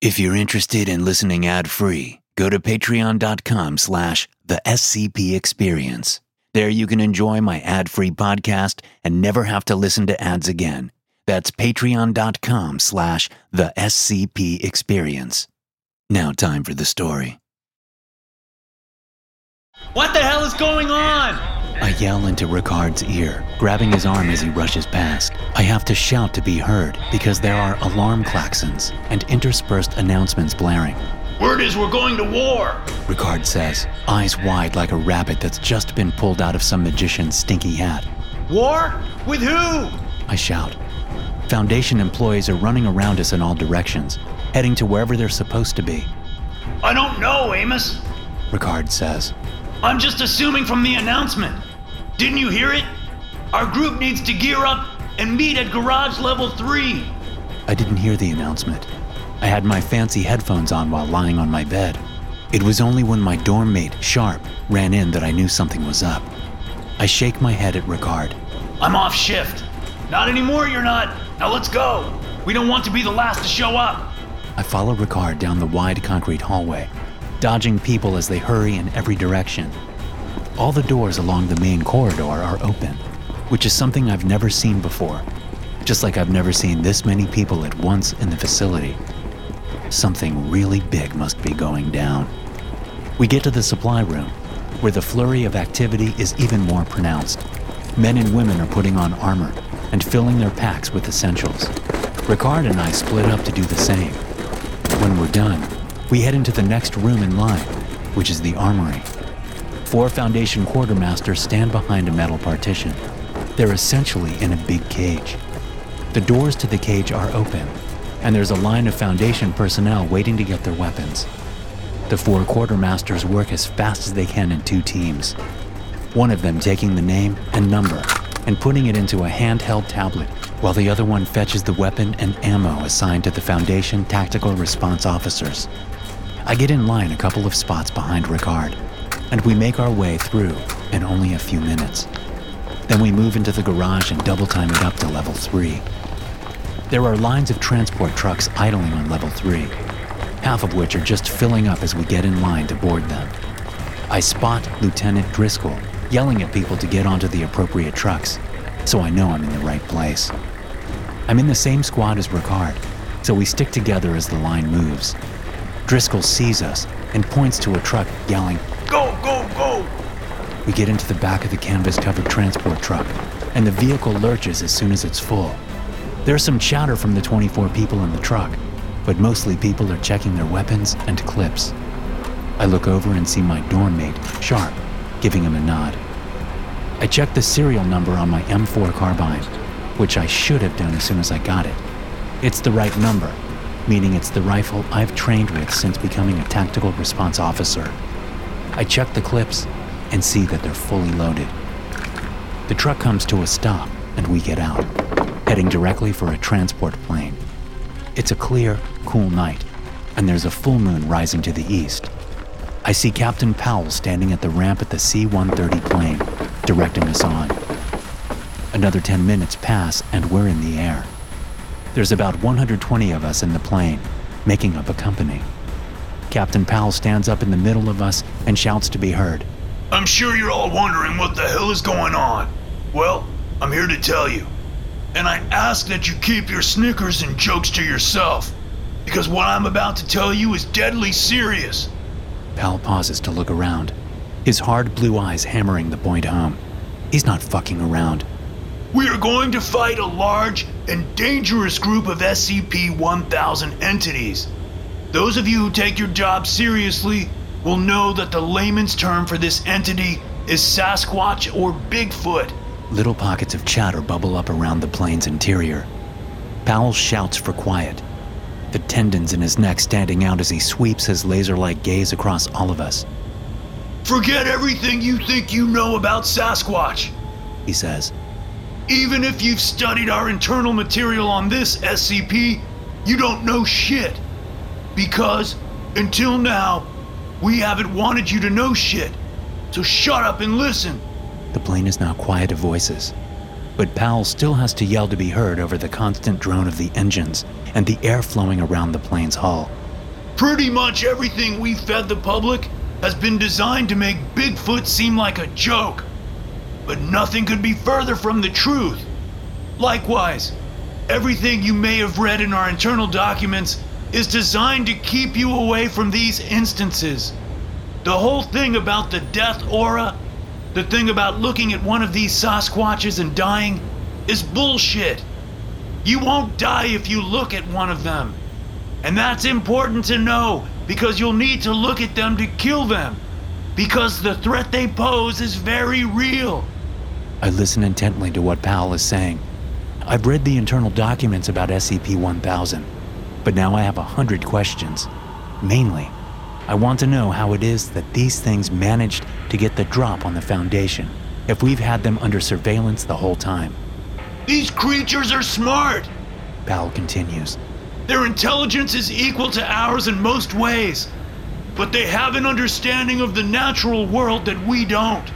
If you're interested in listening ad-free, go to patreon.com slash the SCP Experience. There you can enjoy my ad-free podcast and never have to listen to ads again. That's patreon.com slash the SCP Experience. Now time for the story. What the hell is going on? I yell into Ricard's ear, grabbing his arm as he rushes past. I have to shout to be heard because there are alarm klaxons and interspersed announcements blaring. Word is we're going to war. Ricard says, eyes wide like a rabbit that's just been pulled out of some magician's stinky hat. War? With who? I shout. Foundation employees are running around us in all directions, heading to wherever they're supposed to be. I don't know, Amos. Ricard says. I'm just assuming from the announcement. Didn't you hear it? Our group needs to gear up and meet at garage level 3. I didn't hear the announcement. I had my fancy headphones on while lying on my bed. It was only when my dorm mate, Sharp, ran in that I knew something was up. I shake my head at Ricard. I'm off shift. Not anymore, you're not. Now let's go. We don't want to be the last to show up. I follow Ricard down the wide concrete hallway, dodging people as they hurry in every direction. All the doors along the main corridor are open, which is something I've never seen before, just like I've never seen this many people at once in the facility. Something really big must be going down. We get to the supply room, where the flurry of activity is even more pronounced. Men and women are putting on armor and filling their packs with essentials. Ricard and I split up to do the same. When we're done, we head into the next room in line, which is the armory. Four Foundation quartermasters stand behind a metal partition. They're essentially in a big cage. The doors to the cage are open, and there's a line of Foundation personnel waiting to get their weapons. The four quartermasters work as fast as they can in two teams, one of them taking the name and number and putting it into a handheld tablet, while the other one fetches the weapon and ammo assigned to the Foundation Tactical Response Officers. I get in line a couple of spots behind Ricard, and we make our way through in only a few minutes. Then we move into the garage and double time it up to level 3. There are lines of transport trucks idling on level 3, half of which are just filling up as we get in line to board them. I spot Lieutenant Driscoll yelling at people to get onto the appropriate trucks, so I know I'm in the right place. I'm in the same squad as Ricard, so we stick together as the line moves. Driscoll sees us and points to a truck, yelling, Go, go, go! We get into the back of the canvas covered transport truck, and the vehicle lurches as soon as it's full. There's some chatter from the 24 people in the truck, but mostly people are checking their weapons and clips. I look over and see my dorm mate, Sharp, giving him a nod. I check the serial number on my M4 carbine, which I should have done as soon as I got it. It's the right number, meaning it's the rifle I've trained with since becoming a tactical response officer. I check the clips and see that they're fully loaded. The truck comes to a stop and we get out, heading directly for a transport plane. It's a clear, cool night, and there's a full moon rising to the east. I see Captain Powell standing at the ramp at the C 130 plane, directing us on. Another 10 minutes pass and we're in the air. There's about 120 of us in the plane, making up a company. Captain Powell stands up in the middle of us and shouts to be heard. I'm sure you're all wondering what the hell is going on. Well, I'm here to tell you. And I ask that you keep your snickers and jokes to yourself. Because what I'm about to tell you is deadly serious. Powell pauses to look around, his hard blue eyes hammering the point home. He's not fucking around. We are going to fight a large and dangerous group of SCP 1000 entities. Those of you who take your job seriously will know that the layman's term for this entity is Sasquatch or Bigfoot. Little pockets of chatter bubble up around the plane's interior. Powell shouts for quiet, the tendons in his neck standing out as he sweeps his laser like gaze across all of us. Forget everything you think you know about Sasquatch, he says. Even if you've studied our internal material on this SCP, you don't know shit. Because, until now, we haven't wanted you to know shit. So shut up and listen. The plane is now quiet of voices, but Powell still has to yell to be heard over the constant drone of the engines and the air flowing around the plane's hull. Pretty much everything we fed the public has been designed to make Bigfoot seem like a joke. But nothing could be further from the truth. Likewise, everything you may have read in our internal documents is designed to keep you away from these instances. The whole thing about the death aura, the thing about looking at one of these Sasquatches and dying, is bullshit. You won't die if you look at one of them. And that's important to know because you'll need to look at them to kill them. Because the threat they pose is very real. I listen intently to what Powell is saying. I've read the internal documents about SCP 1000, but now I have a hundred questions. Mainly, I want to know how it is that these things managed to get the drop on the Foundation if we've had them under surveillance the whole time. These creatures are smart. Powell continues. Their intelligence is equal to ours in most ways, but they have an understanding of the natural world that we don't.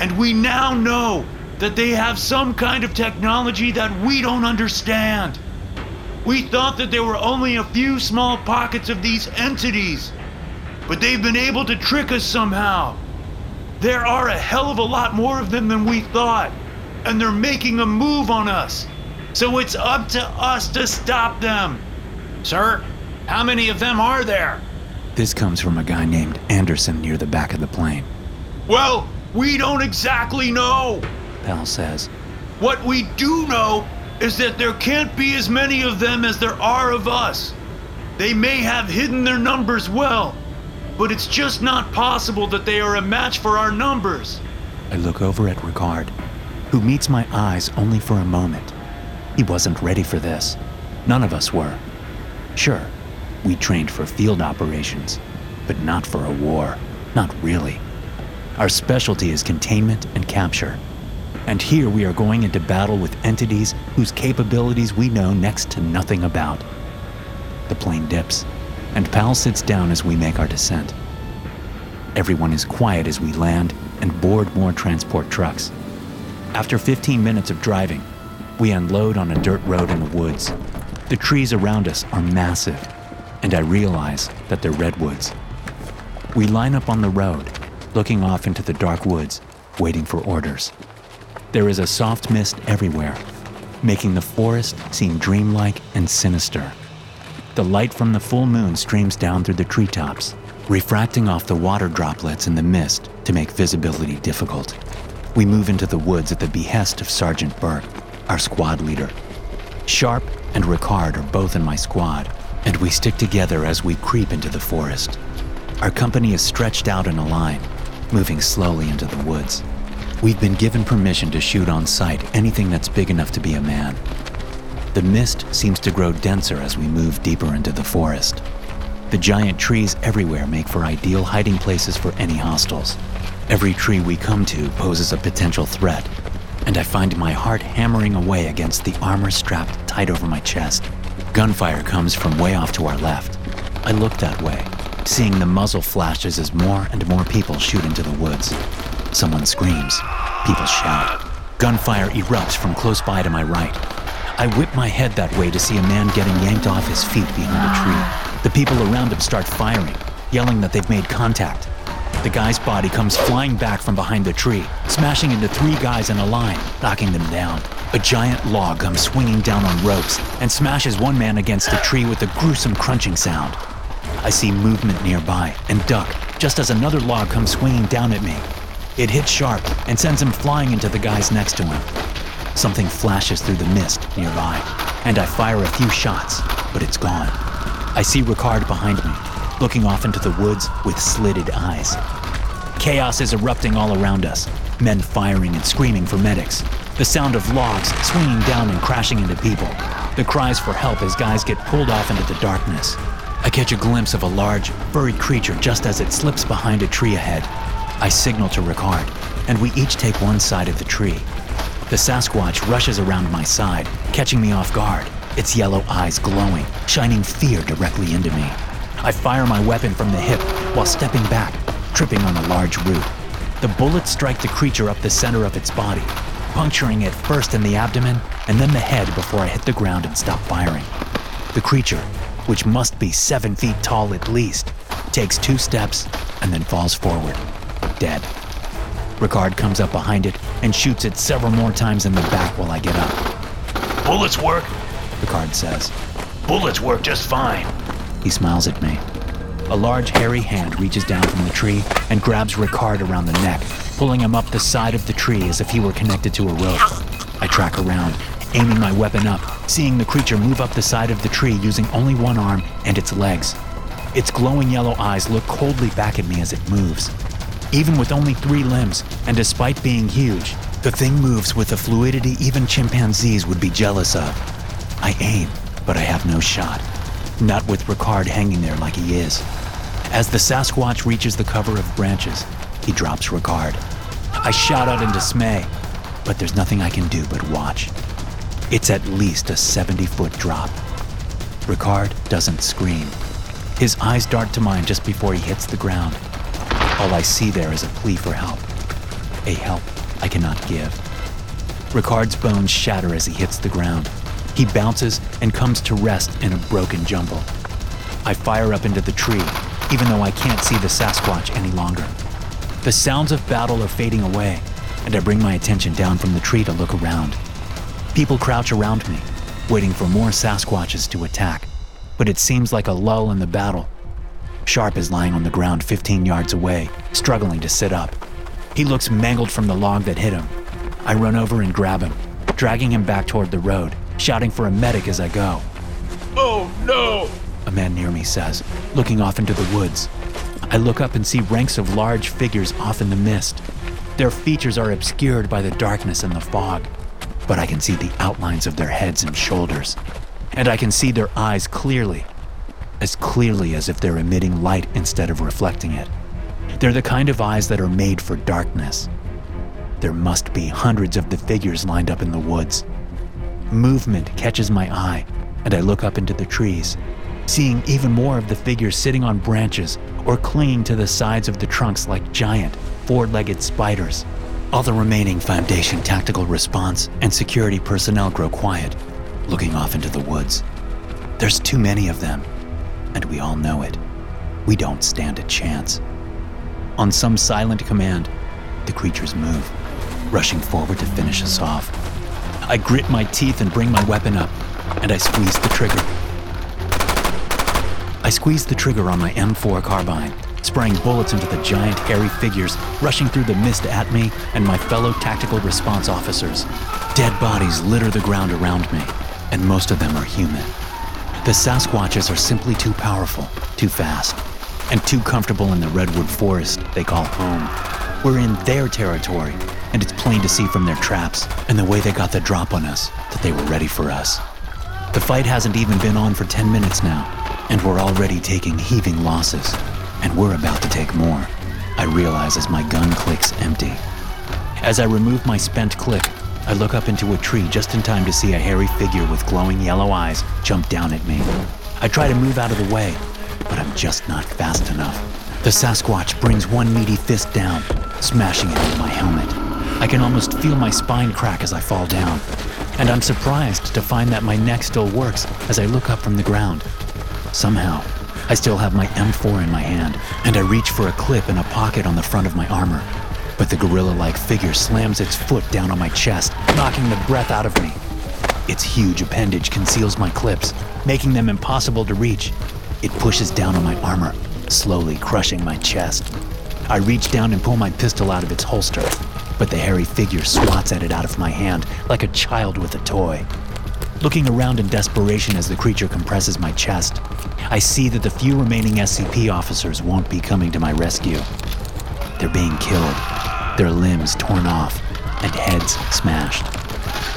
And we now know that they have some kind of technology that we don't understand. We thought that there were only a few small pockets of these entities, but they've been able to trick us somehow. There are a hell of a lot more of them than we thought, and they're making a move on us. So it's up to us to stop them. Sir, how many of them are there? This comes from a guy named Anderson near the back of the plane. Well, we don't exactly know. Powell says. What we do know is that there can't be as many of them as there are of us. They may have hidden their numbers well, but it's just not possible that they are a match for our numbers. I look over at Ricard, who meets my eyes only for a moment. He wasn't ready for this. None of us were. Sure, we trained for field operations, but not for a war. Not really. Our specialty is containment and capture. And here we are going into battle with entities whose capabilities we know next to nothing about. The plane dips, and Powell sits down as we make our descent. Everyone is quiet as we land and board more transport trucks. After 15 minutes of driving, we unload on a dirt road in the woods. The trees around us are massive, and I realize that they're redwoods. We line up on the road, looking off into the dark woods, waiting for orders. There is a soft mist everywhere, making the forest seem dreamlike and sinister. The light from the full moon streams down through the treetops, refracting off the water droplets in the mist to make visibility difficult. We move into the woods at the behest of Sergeant Burke, our squad leader. Sharp and Ricard are both in my squad, and we stick together as we creep into the forest. Our company is stretched out in a line, moving slowly into the woods. We've been given permission to shoot on sight anything that's big enough to be a man. The mist seems to grow denser as we move deeper into the forest. The giant trees everywhere make for ideal hiding places for any hostiles. Every tree we come to poses a potential threat, and I find my heart hammering away against the armor strapped tight over my chest. Gunfire comes from way off to our left. I look that way, seeing the muzzle flashes as more and more people shoot into the woods. Someone screams. People shout. Gunfire erupts from close by to my right. I whip my head that way to see a man getting yanked off his feet behind a tree. The people around him start firing, yelling that they've made contact. The guy's body comes flying back from behind the tree, smashing into three guys in a line, knocking them down. A giant log comes swinging down on ropes and smashes one man against a tree with a gruesome crunching sound. I see movement nearby and duck just as another log comes swinging down at me. It hits sharp and sends him flying into the guys next to him. Something flashes through the mist nearby, and I fire a few shots, but it's gone. I see Ricard behind me, looking off into the woods with slitted eyes. Chaos is erupting all around us, men firing and screaming for medics, the sound of logs swinging down and crashing into people, the cries for help as guys get pulled off into the darkness. I catch a glimpse of a large, furry creature just as it slips behind a tree ahead. I signal to Ricard, and we each take one side of the tree. The Sasquatch rushes around my side, catching me off guard, its yellow eyes glowing, shining fear directly into me. I fire my weapon from the hip while stepping back, tripping on a large root. The bullets strike the creature up the center of its body, puncturing it first in the abdomen and then the head before I hit the ground and stop firing. The creature, which must be seven feet tall at least, takes two steps and then falls forward, dead. Ricard comes up behind it and shoots it several more times in the back while I get up. Bullets work. Ricard says. Bullets work just fine. He smiles at me. A large hairy hand reaches down from the tree and grabs Ricard around the neck, pulling him up the side of the tree as if he were connected to a rope. I track around, aiming my weapon up, seeing the creature move up the side of the tree using only one arm and its legs. Its glowing yellow eyes look coldly back at me as it moves. Even with only three limbs, and despite being huge, the thing moves with a fluidity even chimpanzees would be jealous of. I aim, but I have no shot. Not with Ricard hanging there like he is. As the Sasquatch reaches the cover of branches, he drops Ricard. I shout out in dismay, but there's nothing I can do but watch. It's at least a 70 foot drop. Ricard doesn't scream. His eyes dart to mine just before he hits the ground. All I see there is a plea for help. A help I cannot give. Ricard's bones shatter as he hits the ground. He bounces and comes to rest in a broken jumble. I fire up into the tree, even though I can't see the Sasquatch any longer. The sounds of battle are fading away, and I bring my attention down from the tree to look around. People crouch around me, waiting for more Sasquatches to attack, but it seems like a lull in the battle. Sharp is lying on the ground 15 yards away, struggling to sit up. He looks mangled from the log that hit him. I run over and grab him, dragging him back toward the road, shouting for a medic as I go. Oh no! A man near me says, looking off into the woods. I look up and see ranks of large figures off in the mist. Their features are obscured by the darkness and the fog, but I can see the outlines of their heads and shoulders. And I can see their eyes clearly, as clearly as if they're emitting light instead of reflecting it. They're the kind of eyes that are made for darkness. There must be hundreds of the figures lined up in the woods. Movement catches my eye, and I look up into the trees, seeing even more of the figures sitting on branches or clinging to the sides of the trunks like giant, four legged spiders. All the remaining Foundation tactical response and security personnel grow quiet, looking off into the woods. There's too many of them, and we all know it. We don't stand a chance. On some silent command, the creatures move, rushing forward to finish us off. I grit my teeth and bring my weapon up, and I squeeze the trigger. I squeeze the trigger on my M4 carbine, spraying bullets into the giant hairy figures rushing through the mist at me and my fellow tactical response officers. Dead bodies litter the ground around me, and most of them are human. The Sasquatches are simply too powerful, too fast, and too comfortable in the redwood forest they call home. We're in their territory, and it's plain to see from their traps and the way they got the drop on us that they were ready for us. The fight hasn't even been on for 10 minutes now, and we're already taking heaving losses, and we're about to take more. I realize as my gun clicks empty. As I remove my spent clip, I look up into a tree just in time to see a hairy figure with glowing yellow eyes jump down at me. I try to move out of the way, but I'm just not fast enough. The Sasquatch brings one meaty fist down, smashing it into my helmet. I can almost feel my spine crack as I fall down, and I'm surprised to find that my neck still works as I look up from the ground. Somehow, I still have my M4 in my hand, and I reach for a clip in a pocket on the front of my armor. But the gorilla like figure slams its foot down on my chest, knocking the breath out of me. Its huge appendage conceals my clips, making them impossible to reach. It pushes down on my armor, slowly crushing my chest. I reach down and pull my pistol out of its holster, but the hairy figure swats at it out of my hand like a child with a toy. Looking around in desperation as the creature compresses my chest, I see that the few remaining SCP officers won't be coming to my rescue. They're being killed, their limbs torn off, and heads smashed.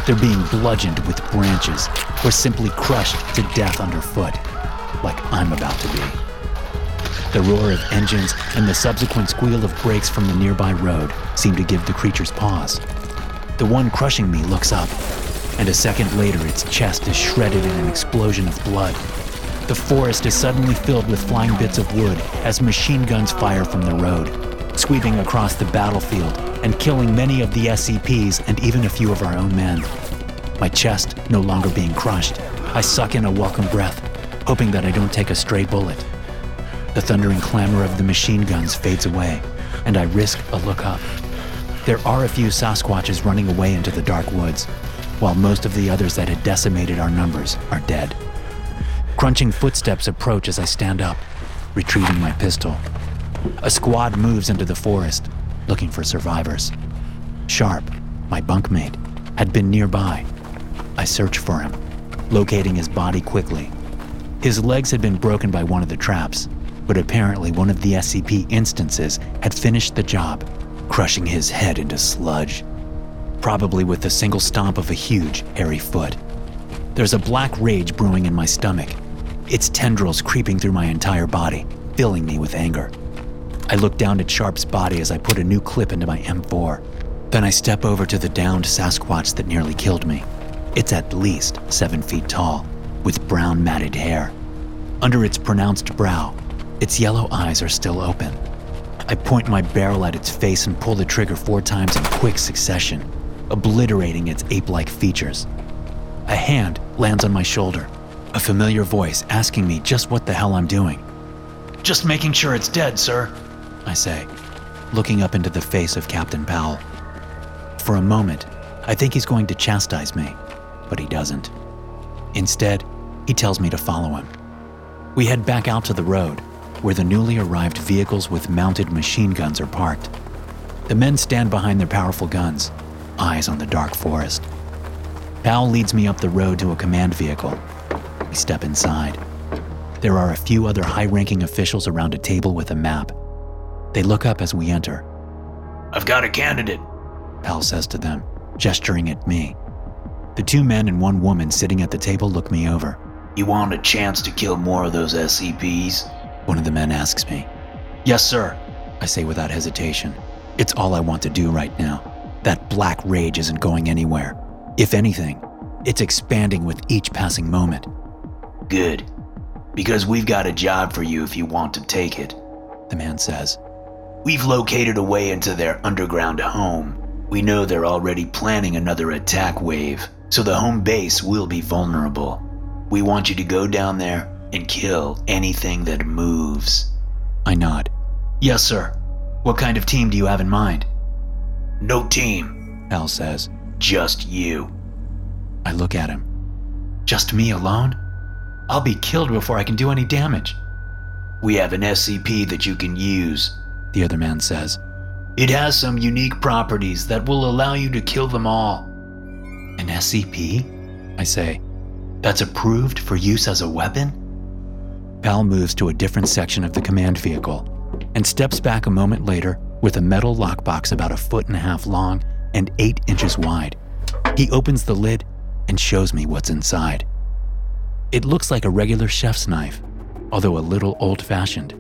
They're being bludgeoned with branches or simply crushed to death underfoot, like I'm about to be. The roar of engines and the subsequent squeal of brakes from the nearby road seem to give the creatures pause. The one crushing me looks up, and a second later its chest is shredded in an explosion of blood. The forest is suddenly filled with flying bits of wood as machine guns fire from the road, sweeping across the battlefield and killing many of the SCPs and even a few of our own men. My chest no longer being crushed, I suck in a welcome breath hoping that I don't take a stray bullet. The thundering clamor of the machine guns fades away, and I risk a look up. There are a few Sasquatches running away into the dark woods, while most of the others that had decimated our numbers are dead. Crunching footsteps approach as I stand up, retrieving my pistol. A squad moves into the forest, looking for survivors. Sharp, my bunkmate, had been nearby. I search for him, locating his body quickly. His legs had been broken by one of the traps, but apparently one of the SCP instances had finished the job, crushing his head into sludge, probably with the single stomp of a huge, hairy foot. There's a black rage brewing in my stomach, its tendrils creeping through my entire body, filling me with anger. I look down at Sharp's body as I put a new clip into my M4. Then I step over to the downed Sasquatch that nearly killed me. It's at least seven feet tall, with brown matted hair. Under its pronounced brow, its yellow eyes are still open. I point my barrel at its face and pull the trigger four times in quick succession, obliterating its ape like features. A hand lands on my shoulder, a familiar voice asking me just what the hell I'm doing. Just making sure it's dead, sir. I say, looking up into the face of Captain Powell. For a moment, I think he's going to chastise me, but he doesn't. Instead, he tells me to follow him. We head back out to the road, where the newly arrived vehicles with mounted machine guns are parked. The men stand behind their powerful guns, eyes on the dark forest. Powell leads me up the road to a command vehicle. We step inside. There are a few other high ranking officials around a table with a map. They look up as we enter. I've got a candidate, Powell says to them, gesturing at me. The two men and one woman sitting at the table look me over. You want a chance to kill more of those SCPs? One of the men asks me. Yes, sir. I say without hesitation. It's all I want to do right now. That black rage isn't going anywhere. If anything, it's expanding with each passing moment. Good. Because we've got a job for you if you want to take it. The man says. We've located a way into their underground home. We know they're already planning another attack wave, so the home base will be vulnerable. We want you to go down there and kill anything that moves. I nod. Yes, sir. What kind of team do you have in mind? No team, Al says. Just you. I look at him. Just me alone? I'll be killed before I can do any damage. We have an SCP that you can use, the other man says. It has some unique properties that will allow you to kill them all. An SCP? I say. That's approved for use as a weapon? Powell moves to a different section of the command vehicle and steps back a moment later with a metal lockbox about a foot and a half long and eight inches wide. He opens the lid and shows me what's inside. It looks like a regular chef's knife, although a little old fashioned.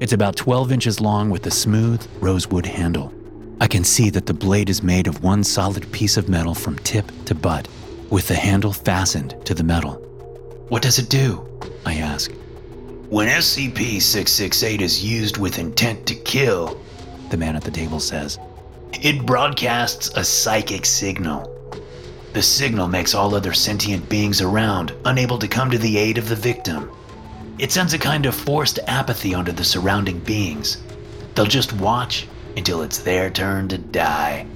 It's about 12 inches long with a smooth rosewood handle. I can see that the blade is made of one solid piece of metal from tip to butt, with the handle fastened to the metal. What does it do? I ask. When SCP 668 is used with intent to kill, the man at the table says, it broadcasts a psychic signal. The signal makes all other sentient beings around unable to come to the aid of the victim. It sends a kind of forced apathy onto the surrounding beings. They'll just watch until it's their turn to die.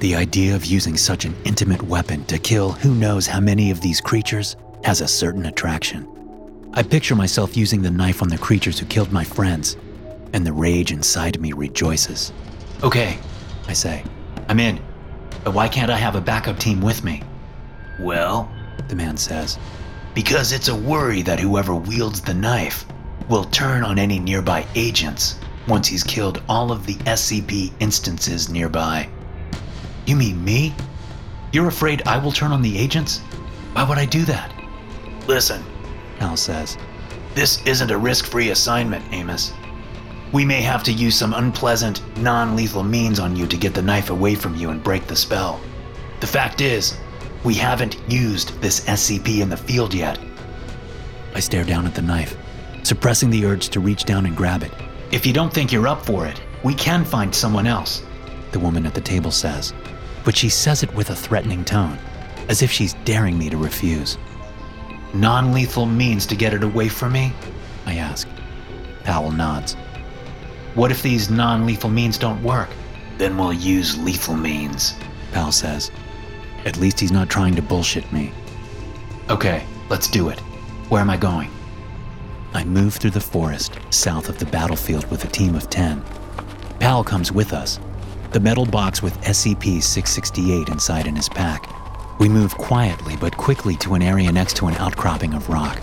The idea of using such an intimate weapon to kill who knows how many of these creatures has a certain attraction. I picture myself using the knife on the creatures who killed my friends, and the rage inside me rejoices. Okay, I say. I'm in. But why can't I have a backup team with me? Well, the man says, because it's a worry that whoever wields the knife will turn on any nearby agents once he's killed all of the SCP instances nearby. You mean me? You're afraid I will turn on the agents? Why would I do that? Listen, Al says. This isn't a risk free assignment, Amos. We may have to use some unpleasant, non lethal means on you to get the knife away from you and break the spell. The fact is, we haven't used this SCP in the field yet. I stare down at the knife, suppressing the urge to reach down and grab it. If you don't think you're up for it, we can find someone else, the woman at the table says. But she says it with a threatening tone, as if she's daring me to refuse. Non lethal means to get it away from me? I ask. Powell nods. What if these non lethal means don't work? Then we'll use lethal means. Powell says. At least he's not trying to bullshit me. Okay, let's do it. Where am I going? I move through the forest south of the battlefield with a team of 10. Powell comes with us, the metal box with SCP 668 inside in his pack. We move quietly but quickly to an area next to an outcropping of rock.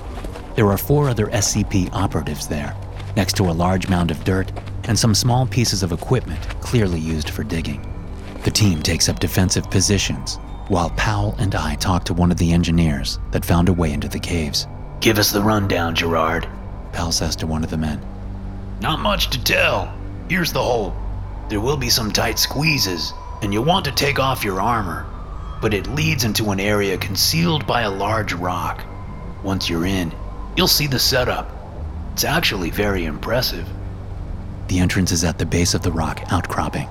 There are four other SCP operatives there, next to a large mound of dirt and some small pieces of equipment clearly used for digging. The team takes up defensive positions, while Powell and I talk to one of the engineers that found a way into the caves. Give us the rundown, Gerard. Powell says to one of the men. Not much to tell. Here's the hole. There will be some tight squeezes, and you'll want to take off your armor, but it leads into an area concealed by a large rock. Once you're in, you'll see the setup. It's actually very impressive. The entrance is at the base of the rock outcropping,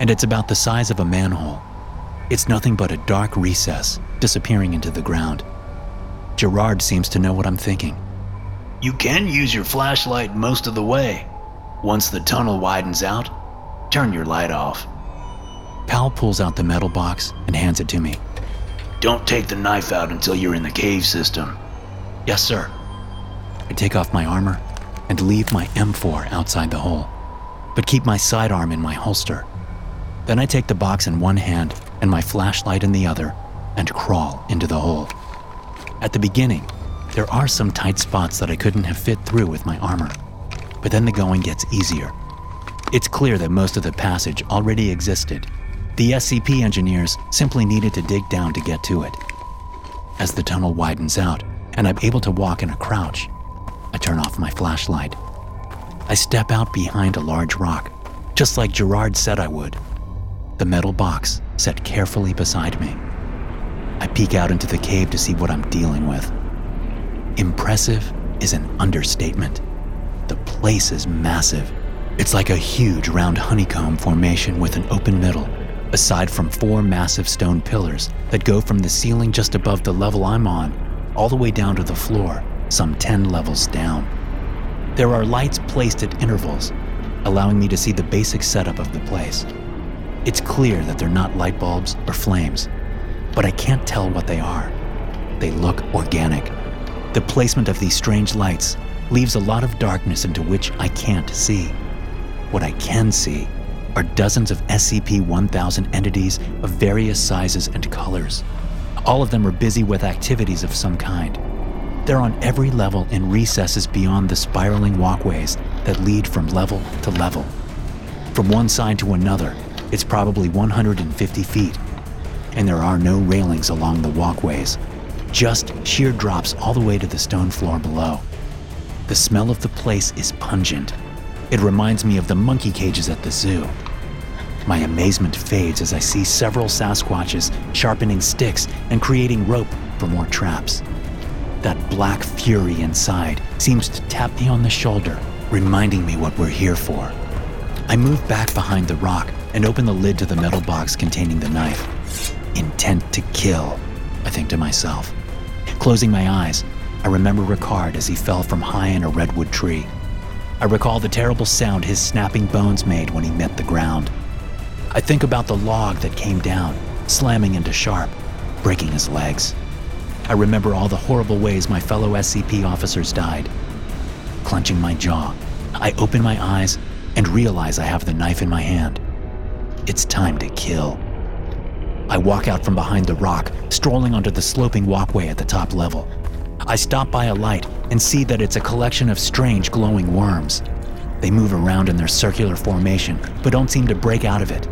and it's about the size of a manhole. It's nothing but a dark recess disappearing into the ground. Gerard seems to know what I'm thinking. You can use your flashlight most of the way. Once the tunnel widens out, turn your light off. Powell pulls out the metal box and hands it to me. Don't take the knife out until you're in the cave system. Yes, sir. I take off my armor and leave my M4 outside the hole, but keep my sidearm in my holster. Then I take the box in one hand and my flashlight in the other and crawl into the hole. At the beginning, there are some tight spots that I couldn't have fit through with my armor, but then the going gets easier. It's clear that most of the passage already existed. The SCP engineers simply needed to dig down to get to it. As the tunnel widens out and I'm able to walk in a crouch, turn off my flashlight. I step out behind a large rock, just like Gerard said I would. The metal box set carefully beside me. I peek out into the cave to see what I'm dealing with. Impressive is an understatement. The place is massive. It's like a huge round honeycomb formation with an open middle, aside from four massive stone pillars that go from the ceiling just above the level I'm on all the way down to the floor some 10 levels down. There are lights placed at intervals, allowing me to see the basic setup of the place. It's clear that they're not light bulbs or flames, but I can't tell what they are. They look organic. The placement of these strange lights leaves a lot of darkness into which I can't see. What I can see are dozens of SCP 1000 entities of various sizes and colors. All of them are busy with activities of some kind. They're on every level in recesses beyond the spiraling walkways that lead from level to level. From one side to another, it's probably 150 feet, and there are no railings along the walkways, just sheer drops all the way to the stone floor below. The smell of the place is pungent. It reminds me of the monkey cages at the zoo. My amazement fades as I see several Sasquatches sharpening sticks and creating rope for more traps. That black fury inside seems to tap me on the shoulder, reminding me what we're here for. I move back behind the rock and open the lid to the metal box containing the knife. Intent to kill, I think to myself. Closing my eyes, I remember Ricard as he fell from high in a redwood tree. I recall the terrible sound his snapping bones made when he met the ground. I think about the log that came down, slamming into Sharp, breaking his legs. I remember all the horrible ways my fellow SCP officers died. Clenching my jaw, I open my eyes and realize I have the knife in my hand. It's time to kill. I walk out from behind the rock, strolling onto the sloping walkway at the top level. I stop by a light and see that it's a collection of strange glowing worms. They move around in their circular formation, but don't seem to break out of it.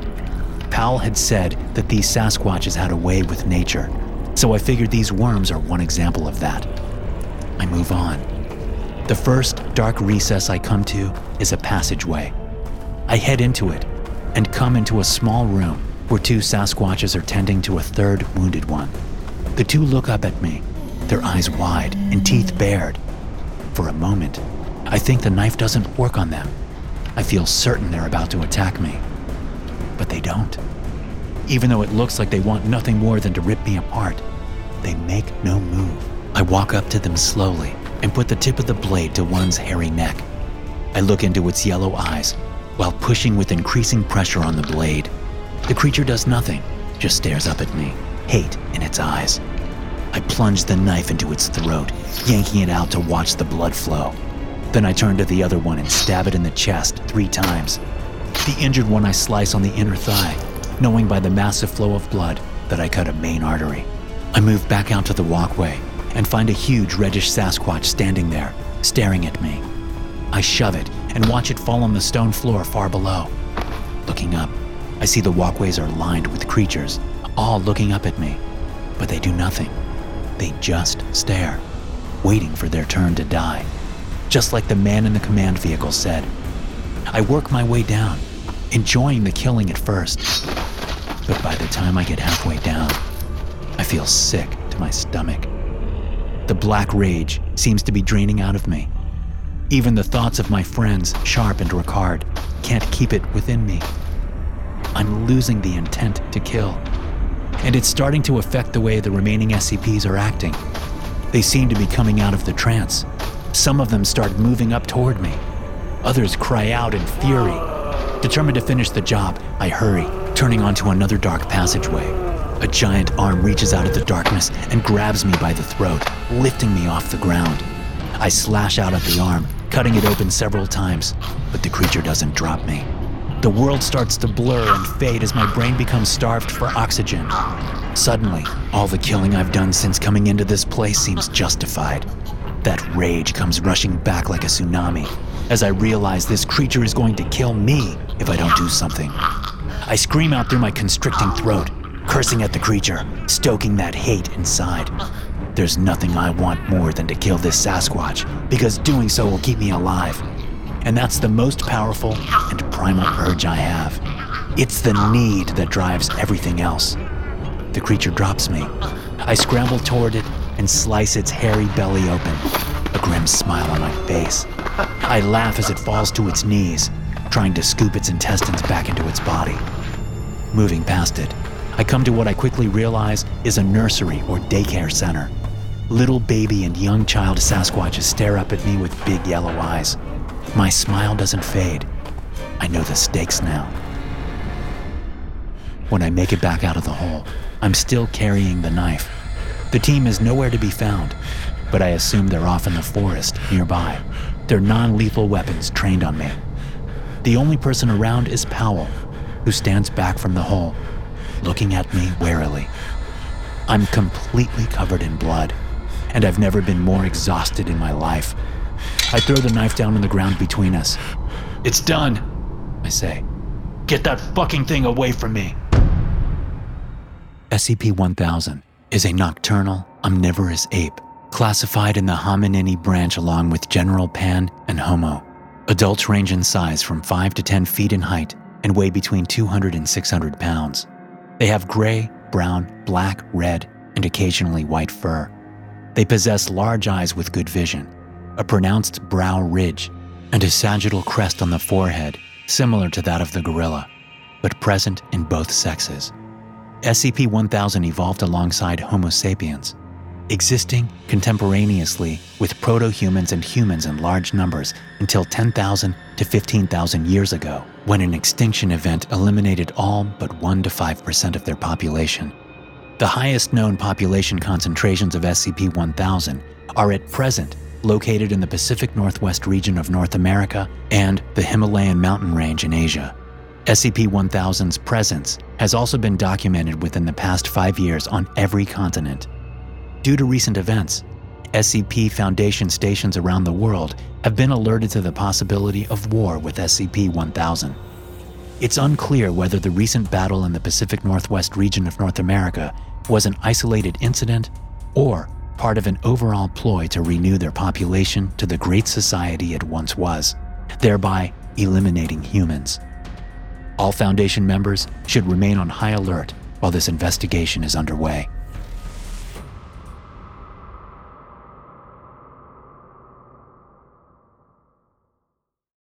Powell had said that these Sasquatches had a way with nature, so I figured these worms are one example of that. I move on. The first dark recess I come to is a passageway. I head into it and come into a small room where two Sasquatches are tending to a third wounded one. The two look up at me, their eyes wide and teeth bared. For a moment, I think the knife doesn't work on them. I feel certain they're about to attack me. But they don't. Even though it looks like they want nothing more than to rip me apart, they make no move. I walk up to them slowly and put the tip of the blade to one's hairy neck. I look into its yellow eyes while pushing with increasing pressure on the blade. The creature does nothing, just stares up at me, hate in its eyes. I plunge the knife into its throat, yanking it out to watch the blood flow. Then I turn to the other one and stab it in the chest three times. The injured one I slice on the inner thigh, knowing by the massive flow of blood that I cut a main artery. I move back out to the walkway and find a huge reddish Sasquatch standing there, staring at me. I shove it and watch it fall on the stone floor far below. Looking up, I see the walkways are lined with creatures, all looking up at me, but they do nothing. They just stare, waiting for their turn to die. Just like the man in the command vehicle said. I work my way down, enjoying the killing at first. But by the time I get halfway down, I feel sick to my stomach. The black rage seems to be draining out of me. Even the thoughts of my friends, Sharp and Ricard, can't keep it within me. I'm losing the intent to kill. And it's starting to affect the way the remaining SCPs are acting. They seem to be coming out of the trance. Some of them start moving up toward me. Others cry out in fury. Determined to finish the job, I hurry, turning onto another dark passageway. A giant arm reaches out of the darkness and grabs me by the throat, lifting me off the ground. I slash out at the arm, cutting it open several times, but the creature doesn't drop me. The world starts to blur and fade as my brain becomes starved for oxygen. Suddenly, all the killing I've done since coming into this place seems justified. That rage comes rushing back like a tsunami as I realize this creature is going to kill me if I don't do something. I scream out through my constricting throat, cursing at the creature, stoking that hate inside. There's nothing I want more than to kill this Sasquatch, because doing so will keep me alive. And that's the most powerful and primal urge I have. It's the need that drives everything else. The creature drops me. I scramble toward it and slice its hairy belly open, a grim smile on my face. I laugh as it falls to its knees, trying to scoop its intestines back into its body. Moving past it, I come to what I quickly realize is a nursery or daycare center. Little baby and young child Sasquatches stare up at me with big yellow eyes. My smile doesn't fade. I know the stakes now. When I make it back out of the hole, I'm still carrying the knife. The team is nowhere to be found, but I assume they're off in the forest nearby. Their non lethal weapons trained on me. The only person around is Powell, who stands back from the hole, looking at me warily. I'm completely covered in blood, and I've never been more exhausted in my life. I throw the knife down on the ground between us. It's done, I say. Get that fucking thing away from me. SCP 1000 is a nocturnal, omnivorous ape classified in the Hominini branch along with Genera Pan and Homo. Adults range in size from 5 to 10 feet in height and weigh between 200 and 600 pounds. They have gray, brown, black, red, and occasionally white fur. They possess large eyes with good vision, a pronounced brow ridge, and a sagittal crest on the forehead, similar to that of the gorilla, but present in both sexes. SCP 1000 evolved alongside Homo sapiens, existing contemporaneously with proto humans and humans in large numbers until 10,000 to 15,000 years ago, when an extinction event eliminated all but 1 to 5% of their population. The highest known population concentrations of SCP 1000 are at present located in the Pacific Northwest region of North America and the Himalayan mountain range in Asia. SCP 1000's presence has also been documented within the past five years on every continent. Due to recent events, SCP Foundation stations around the world have been alerted to the possibility of war with SCP 1000. It's unclear whether the recent battle in the Pacific Northwest region of North America was an isolated incident or part of an overall ploy to renew their population to the great society it once was, thereby eliminating humans. All Foundation members should remain on high alert while this investigation is underway.